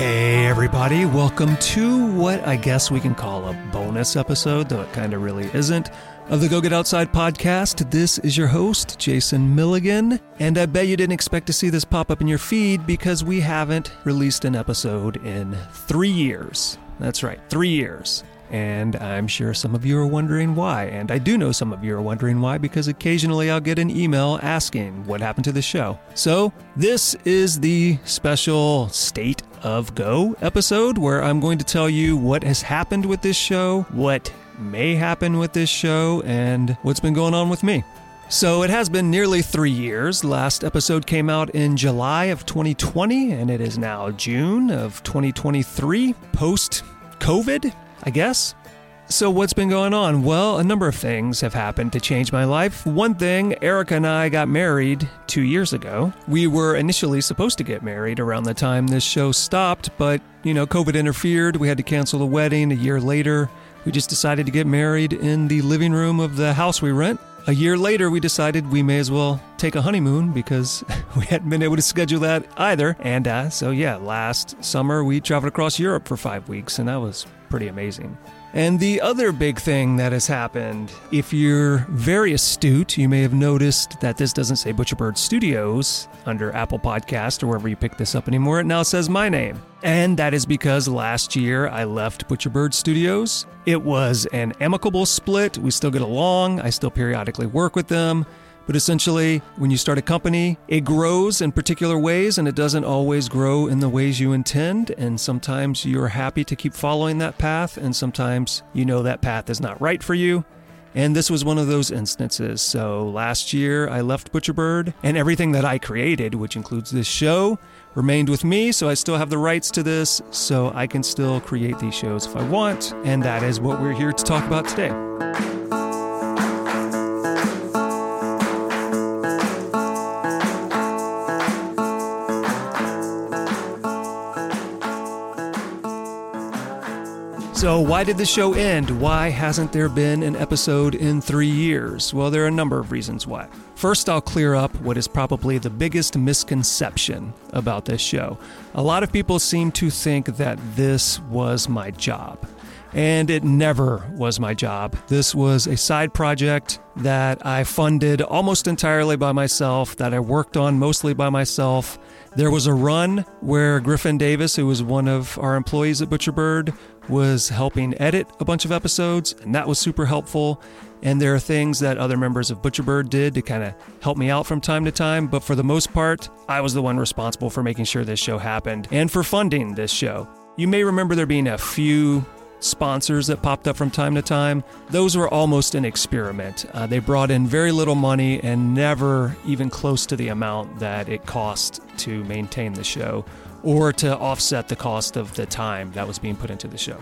Hey, everybody, welcome to what I guess we can call a bonus episode, though it kind of really isn't, of the Go Get Outside podcast. This is your host, Jason Milligan, and I bet you didn't expect to see this pop up in your feed because we haven't released an episode in three years. That's right, three years. And I'm sure some of you are wondering why. And I do know some of you are wondering why because occasionally I'll get an email asking what happened to the show. So, this is the special State of Go episode where I'm going to tell you what has happened with this show, what may happen with this show, and what's been going on with me. So it has been nearly three years. Last episode came out in July of 2020, and it is now June of 2023, post COVID, I guess. So, what's been going on? Well, a number of things have happened to change my life. One thing, Erica and I got married two years ago. We were initially supposed to get married around the time this show stopped, but, you know, COVID interfered. We had to cancel the wedding a year later. We just decided to get married in the living room of the house we rent. A year later, we decided we may as well take a honeymoon because we hadn't been able to schedule that either. And uh, so, yeah, last summer we traveled across Europe for five weeks, and that was pretty amazing. And the other big thing that has happened, if you're very astute, you may have noticed that this doesn't say Butcherbird Studios under Apple Podcast or wherever you pick this up anymore. It now says my name. And that is because last year I left Butcherbird Studios. It was an amicable split. We still get along. I still periodically work with them. But essentially, when you start a company, it grows in particular ways and it doesn't always grow in the ways you intend. And sometimes you're happy to keep following that path, and sometimes you know that path is not right for you. And this was one of those instances. So last year, I left Butcherbird, and everything that I created, which includes this show, remained with me. So I still have the rights to this, so I can still create these shows if I want. And that is what we're here to talk about today. So, why did the show end? Why hasn't there been an episode in three years? Well, there are a number of reasons why. First, I'll clear up what is probably the biggest misconception about this show. A lot of people seem to think that this was my job. And it never was my job. This was a side project that I funded almost entirely by myself, that I worked on mostly by myself. There was a run where Griffin Davis, who was one of our employees at Butcherbird, was helping edit a bunch of episodes, and that was super helpful. And there are things that other members of Butcherbird did to kind of help me out from time to time, but for the most part, I was the one responsible for making sure this show happened and for funding this show. You may remember there being a few sponsors that popped up from time to time. Those were almost an experiment. Uh, they brought in very little money and never even close to the amount that it cost to maintain the show or to offset the cost of the time that was being put into the show.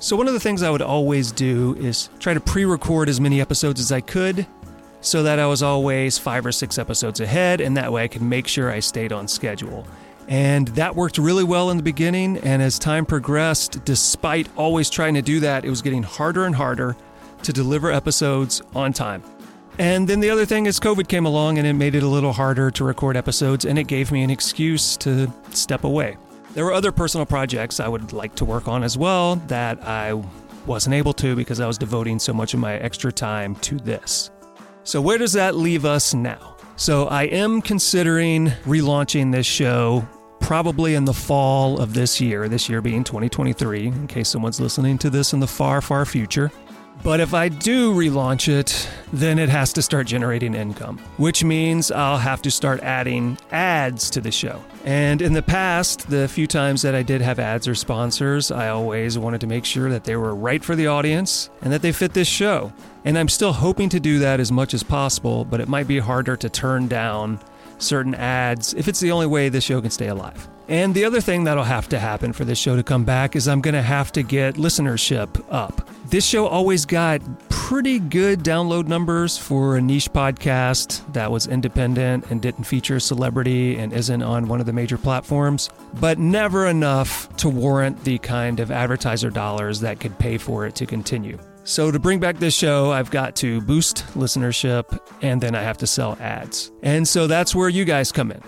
So, one of the things I would always do is try to pre record as many episodes as I could so that I was always five or six episodes ahead, and that way I could make sure I stayed on schedule. And that worked really well in the beginning. And as time progressed, despite always trying to do that, it was getting harder and harder to deliver episodes on time. And then the other thing is, COVID came along and it made it a little harder to record episodes, and it gave me an excuse to step away. There were other personal projects I would like to work on as well that I wasn't able to because I was devoting so much of my extra time to this. So, where does that leave us now? So, I am considering relaunching this show probably in the fall of this year, this year being 2023, in case someone's listening to this in the far, far future. But if I do relaunch it, then it has to start generating income, which means I'll have to start adding ads to the show. And in the past, the few times that I did have ads or sponsors, I always wanted to make sure that they were right for the audience and that they fit this show. And I'm still hoping to do that as much as possible, but it might be harder to turn down certain ads if it's the only way this show can stay alive. And the other thing that'll have to happen for this show to come back is I'm going to have to get listenership up. This show always got pretty good download numbers for a niche podcast that was independent and didn't feature a celebrity and isn't on one of the major platforms, but never enough to warrant the kind of advertiser dollars that could pay for it to continue. So, to bring back this show, I've got to boost listenership and then I have to sell ads. And so that's where you guys come in.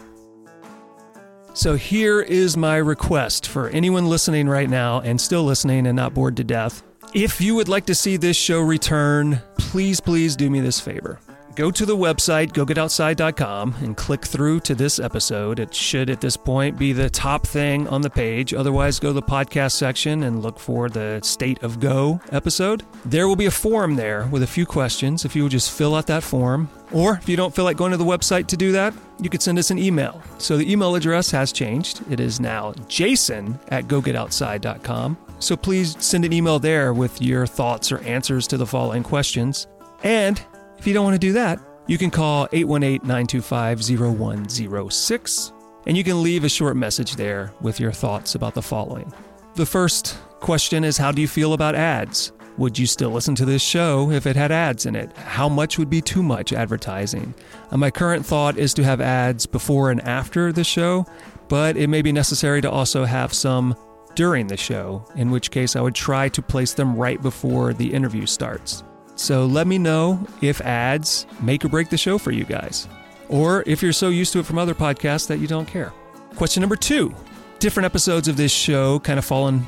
So, here is my request for anyone listening right now and still listening and not bored to death. If you would like to see this show return, please, please do me this favor. Go to the website, gogetoutside.com, and click through to this episode. It should, at this point, be the top thing on the page. Otherwise, go to the podcast section and look for the State of Go episode. There will be a form there with a few questions. If you would just fill out that form, or if you don't feel like going to the website to do that, you could send us an email. So the email address has changed. It is now jason at gogetoutside.com. So please send an email there with your thoughts or answers to the following questions. And if you don't want to do that, you can call 818 925 0106 and you can leave a short message there with your thoughts about the following. The first question is How do you feel about ads? Would you still listen to this show if it had ads in it? How much would be too much advertising? Uh, my current thought is to have ads before and after the show, but it may be necessary to also have some during the show, in which case I would try to place them right before the interview starts. So let me know if ads make or break the show for you guys, or if you're so used to it from other podcasts that you don't care. Question number two different episodes of this show kind of fall in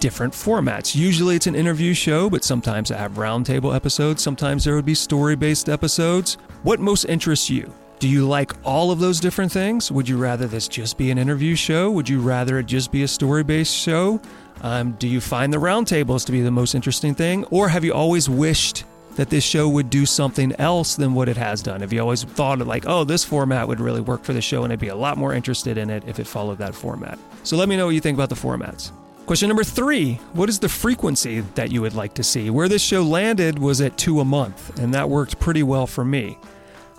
different formats. Usually it's an interview show, but sometimes I have roundtable episodes. Sometimes there would be story based episodes. What most interests you? Do you like all of those different things? Would you rather this just be an interview show? Would you rather it just be a story based show? Um, do you find the roundtables to be the most interesting thing? Or have you always wished that this show would do something else than what it has done? Have you always thought like, oh, this format would really work for the show and I'd be a lot more interested in it if it followed that format? So let me know what you think about the formats. Question number three What is the frequency that you would like to see? Where this show landed was at two a month, and that worked pretty well for me.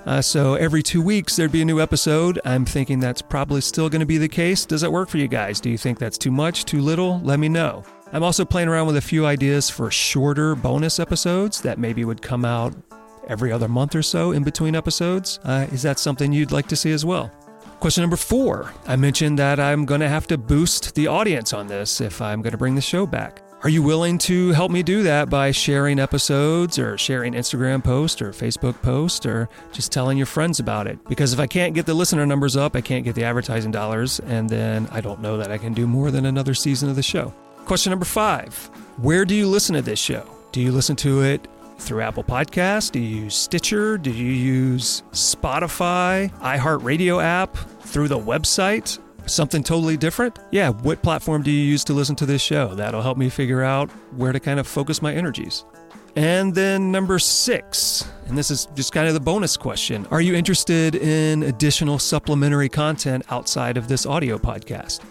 Uh, so every two weeks there'd be a new episode. I'm thinking that's probably still going to be the case. Does that work for you guys? Do you think that's too much, too little? Let me know. I'm also playing around with a few ideas for shorter bonus episodes that maybe would come out every other month or so in between episodes. Uh, is that something you'd like to see as well? Question number four I mentioned that I'm going to have to boost the audience on this if I'm going to bring the show back. Are you willing to help me do that by sharing episodes or sharing Instagram posts or Facebook posts or just telling your friends about it? Because if I can't get the listener numbers up, I can't get the advertising dollars, and then I don't know that I can do more than another season of the show. Question number five Where do you listen to this show? Do you listen to it through Apple Podcasts? Do you use Stitcher? Do you use Spotify, iHeartRadio app, through the website? Something totally different? Yeah, what platform do you use to listen to this show? That'll help me figure out where to kind of focus my energies. And then number six, and this is just kind of the bonus question Are you interested in additional supplementary content outside of this audio podcast?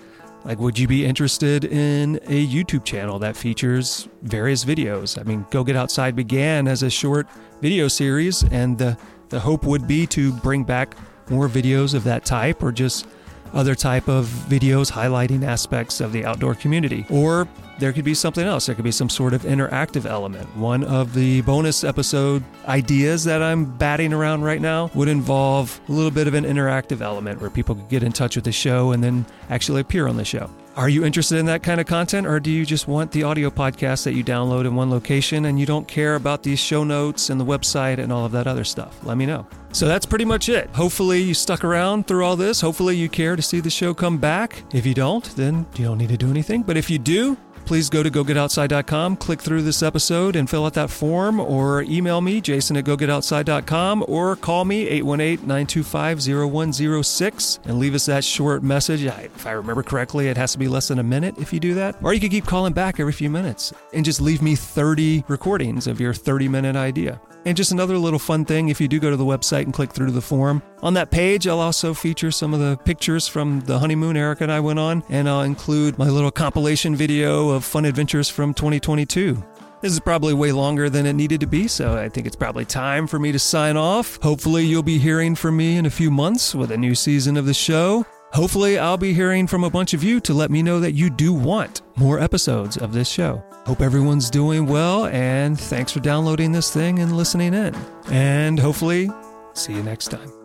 Like, would you be interested in a YouTube channel that features various videos? I mean, Go Get Outside began as a short video series, and the, the hope would be to bring back more videos of that type or just other type of videos highlighting aspects of the outdoor community. Or there could be something else. There could be some sort of interactive element. One of the bonus episode ideas that I'm batting around right now would involve a little bit of an interactive element where people could get in touch with the show and then actually appear on the show. Are you interested in that kind of content, or do you just want the audio podcast that you download in one location and you don't care about these show notes and the website and all of that other stuff? Let me know. So that's pretty much it. Hopefully, you stuck around through all this. Hopefully, you care to see the show come back. If you don't, then you don't need to do anything. But if you do, please go to gogetoutside.com, click through this episode, and fill out that form, or email me, jason at gogetoutside.com, or call me, 818 925 0106, and leave us that short message. If I remember correctly, it has to be less than a minute if you do that. Or you could keep calling back every few minutes and just leave me 30 recordings of your 30 minute idea. And just another little fun thing if you do go to the website and click through the forum, on that page, I'll also feature some of the pictures from the honeymoon Erica and I went on, and I'll include my little compilation video of fun adventures from 2022. This is probably way longer than it needed to be, so I think it's probably time for me to sign off. Hopefully, you'll be hearing from me in a few months with a new season of the show. Hopefully, I'll be hearing from a bunch of you to let me know that you do want more episodes of this show. Hope everyone's doing well, and thanks for downloading this thing and listening in. And hopefully, see you next time.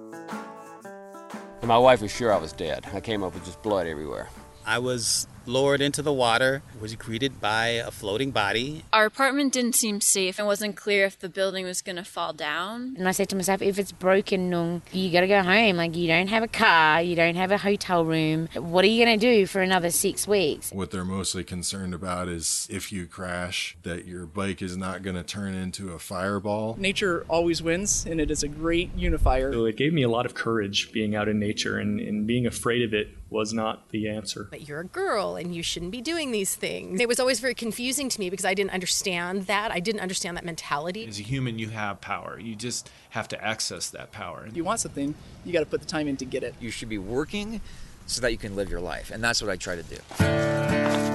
My wife was sure I was dead. I came up with just blood everywhere. I was lowered into the water, was greeted by a floating body. Our apartment didn't seem safe. It wasn't clear if the building was going to fall down. And I said to myself, if it's broken, Nung, you got to go home. Like, you don't have a car, you don't have a hotel room. What are you going to do for another six weeks? What they're mostly concerned about is if you crash, that your bike is not going to turn into a fireball. Nature always wins, and it is a great unifier. So it gave me a lot of courage being out in nature, and, and being afraid of it was not the answer. But you're a girl and you shouldn't be doing these things. It was always very confusing to me because I didn't understand that. I didn't understand that mentality. As a human, you have power. You just have to access that power. If you want something, you got to put the time in to get it. You should be working so that you can live your life. And that's what I try to do.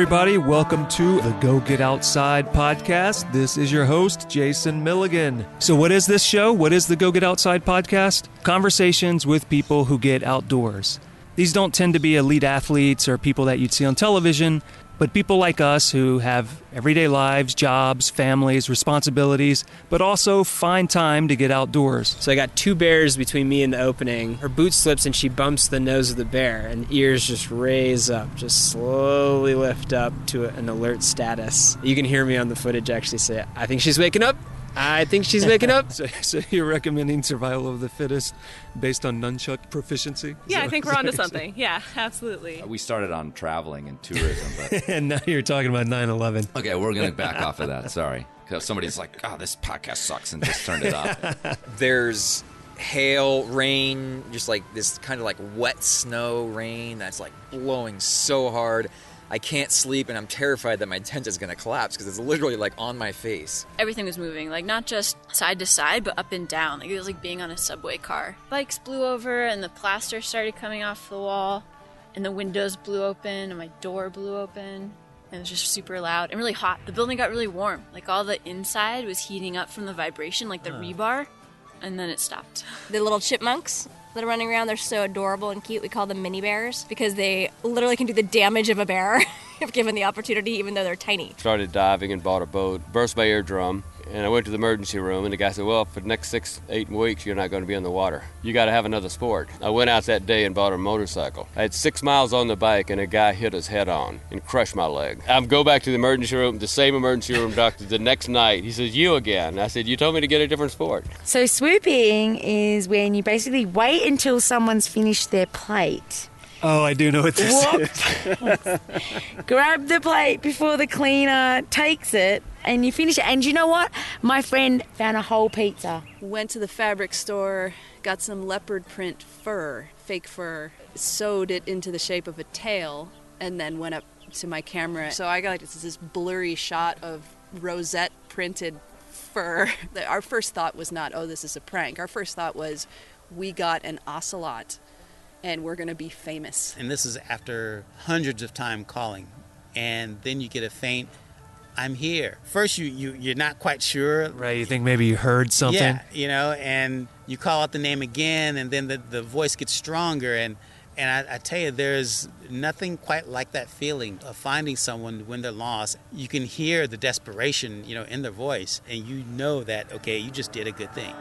Everybody, welcome to the Go Get Outside podcast. This is your host, Jason Milligan. So, what is this show? What is the Go Get Outside podcast? Conversations with people who get outdoors. These don't tend to be elite athletes or people that you'd see on television but people like us who have everyday lives, jobs, families, responsibilities, but also find time to get outdoors. So I got two bears between me and the opening. Her boot slips and she bumps the nose of the bear, and ears just raise up, just slowly lift up to an alert status. You can hear me on the footage actually say, I think she's waking up. I think she's making up. so, so, you're recommending survival of the fittest based on nunchuck proficiency? Yeah, so, I think we're onto something. Yeah, absolutely. Uh, we started on traveling and tourism, but and now you're talking about 9/11. Okay, we're gonna back off of that. Sorry, because somebody's like, "Oh, this podcast sucks," and just turned it off. There's hail, rain, just like this kind of like wet snow rain that's like blowing so hard. I can't sleep and I'm terrified that my tent is going to collapse because it's literally like on my face. Everything was moving, like not just side to side, but up and down. Like it was like being on a subway car. Bikes blew over and the plaster started coming off the wall, and the windows blew open, and my door blew open. And it was just super loud and really hot. The building got really warm. Like all the inside was heating up from the vibration, like the uh. rebar, and then it stopped. The little chipmunks that are running around. They're so adorable and cute. We call them mini bears because they literally can do the damage of a bear if given the opportunity, even though they're tiny. Started diving and bought a boat, burst my eardrum, and I went to the emergency room, and the guy said, Well, for the next six, eight weeks, you're not going to be in the water. You got to have another sport. I went out that day and bought a motorcycle. I had six miles on the bike, and a guy hit us head on and crushed my leg. I go back to the emergency room, the same emergency room doctor the next night. He says, You again. I said, You told me to get a different sport. So, swooping is when you basically wait until someone's finished their plate Oh, I do know what this is. Grab the plate before the cleaner takes it and you finish it. And you know what? My friend found a whole pizza. Went to the fabric store, got some leopard print fur, fake fur, sewed it into the shape of a tail, and then went up to my camera. So I got like, this, this blurry shot of rosette printed fur. Our first thought was not, oh, this is a prank. Our first thought was, we got an ocelot and we're going to be famous. And this is after hundreds of time calling, and then you get a faint. I'm here. First, you, you you're not quite sure. Right. You think maybe you heard something. Yeah. You know, and you call out the name again, and then the, the voice gets stronger. And and I, I tell you, there's nothing quite like that feeling of finding someone when they're lost. You can hear the desperation, you know, in their voice, and you know that okay, you just did a good thing.